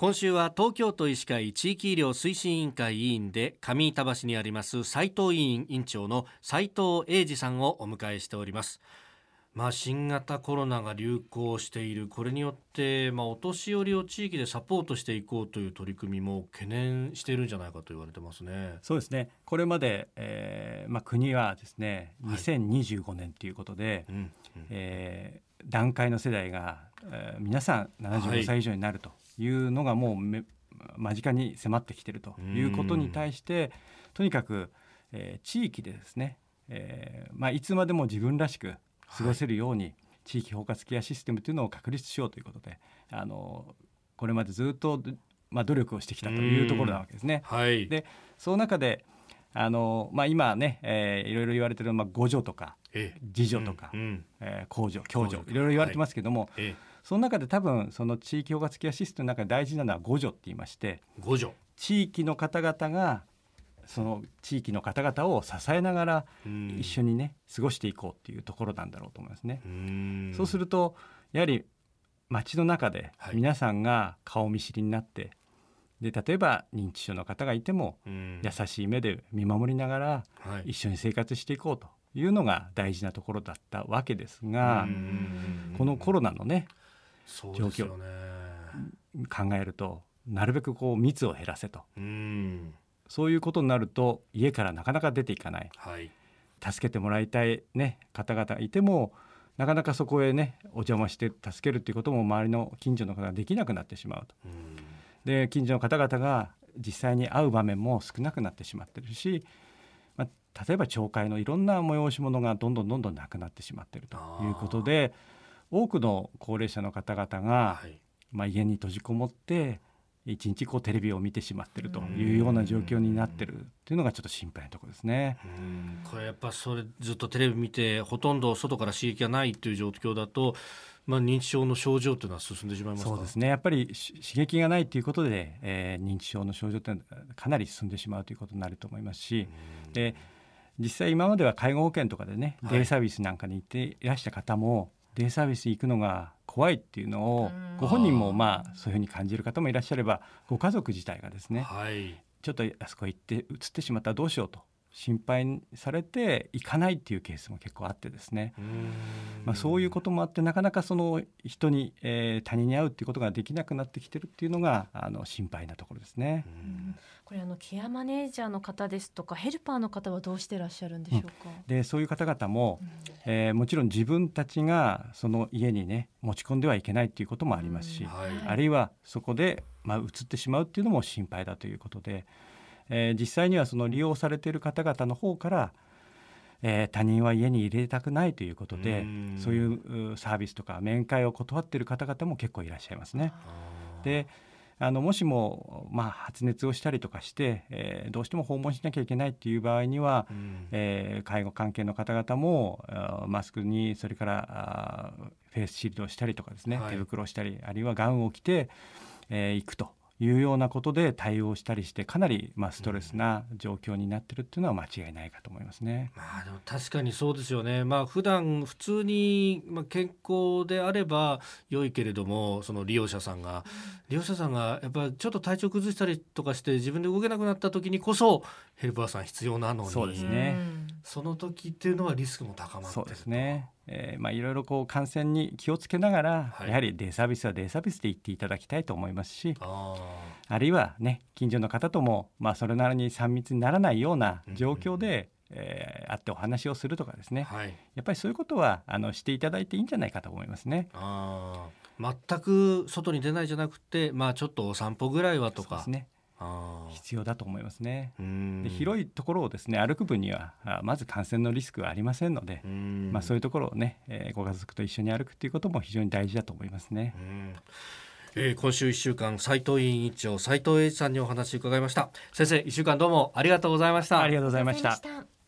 今週は東京都医師会地域医療推進委員会委員で上板橋にあります斉藤委員委員長の斉藤英二さんをお迎えしております。まあ、新型コロナが流行している。これによって、まあ、お年寄りを地域でサポートしていこうという取り組みも懸念しているんじゃないかと言われてますね。そうですね。これまで、えーまあ、国はですね2025年ということで、はい、えー、段階の世代が、えー、皆さん75歳以上になると。いうのがもうめ、間近に迫ってきているということに対してとにかく、えー、地域でですね、えーまあ、いつまでも自分らしく過ごせるように、はい、地域包括ケアシステムというのを確立しようということであのこれまでずっと、まあ、努力をしてきたというところなわけですね。はい、でその中であのまあ、今ね、えー、いろいろ言われてる、まあ、互助とか自助とか、うん、えー、公助共助いろいろ言われてますけども、はい、その中で多分その地域包括ケアシステムの中で大事なのは互助って言いまして互助地域の方々がその地域の方々を支えながら一緒にね過ごしていこうっていうところなんだろうと思いますね。うそうするとやはり街の中で皆さんが顔見知りになって、で例えば認知症の方がいても優しい目で見守りながら一緒に生活していこうというのが大事なところだったわけですがこのコロナのね状況。考えるとなるべくこう密を減らせと。そういうことになると家からなかなか出ていかない、はい、助けてもらいたい、ね、方々がいてもなかなかそこへねお邪魔して助けるっていうことも周りの近所の方ができなくなってしまうと。で近所の方々が実際に会う場面も少なくなってしまってるし、まあ、例えば町会のいろんな催し物がどんどんどんどんなくなってしまっているということで多くの高齢者の方々が、はい、まあ、家に閉じこもって一日こうテレビを見てしまってるというような状況になってるっていうのがちょっと心配なところですね。これやっぱそれずっとテレビ見てほとんど外から刺激がないという状況だと、まあ、認知症の症状というのは進んでしまいますそうですね。やっぱり刺激がないということで、えー、認知症の症状ってかなり進んでしまうということになると思いますし。で実際今までは介護保険とかでね、デイサービスなんかに行っていらした方もデイサービス行くのが怖いっていうのをご本人もまあそういうふうに感じる方もいらっしゃればご家族自体がですね、はい、ちょっとあそこ行って移ってしまったらどうしようと心配されて行かないっていうケースも結構あってですね、まあ、そういうこともあってなかなかその人に、えー、他人に会うっていうことができなくなってきてるっていうのがあの心配なところですね。これあのケアマネージャーの方ですとかヘルパーの方はどうしてらっしゃるんでしょうか？うん、でそういう方々も、えー、もちろん自分たちがその家にね持ち込んではいけないっていうこともありますし、はい、あるいはそこでまあ移ってしまうっていうのも心配だということで。えー、実際にはその利用されている方々の方から、えー、他人は家に入れたくないということでそういうサービスとか面会を断っている方々も結構いらっしゃいますね。であのもしも、まあ、発熱をしたりとかして、えー、どうしても訪問しなきゃいけないっていう場合には、うん、えー、介護関係の方々もマスクにそれからフェイスシールドをしたりとかですね、はい、手袋をしたりあるいはガウンを着て、えー、行くというようなことで対応したりしてかなりまあストレスな状況になってるっていうのは間違いないかと思いますね。まあでも確かにそうですよね。まあ普段普通にまあ健康であれば良いけれどもその利用者さんが利用者さんがやっぱりちょっと体調崩したりとかして自分で動けなくなった時にこそヘルパーさん必要なのにそうですね。その時っていうのはリスクも高まってそうですね。えー、まあいろいろこう感染に気をつけながら、はい、やはりデイサービスはデイサービスで行っていただきたいと思いますしあるいはね近所の方とも、まあ、それなりに3密にならないような状況で、うんうん、えー、会ってお話をするとかですね、はい、やっぱりそういうことはあのしていただいていいんじゃないかと思いますね。あ全く外に出ないじゃなくて、まあ、ちょっとお散歩ぐらいはとか。そうですね必要だと思いますね。で広いところをですね歩く分にはまず感染のリスクはありませんので、まあ、そういうところをね、えー、ご家族と一緒に歩くということも非常に大事だと思いますね。えー、今週1週間斉藤委員長斉藤英一さんにお話を伺いました。先生1週間どうもありがとうございました。ありがとうございました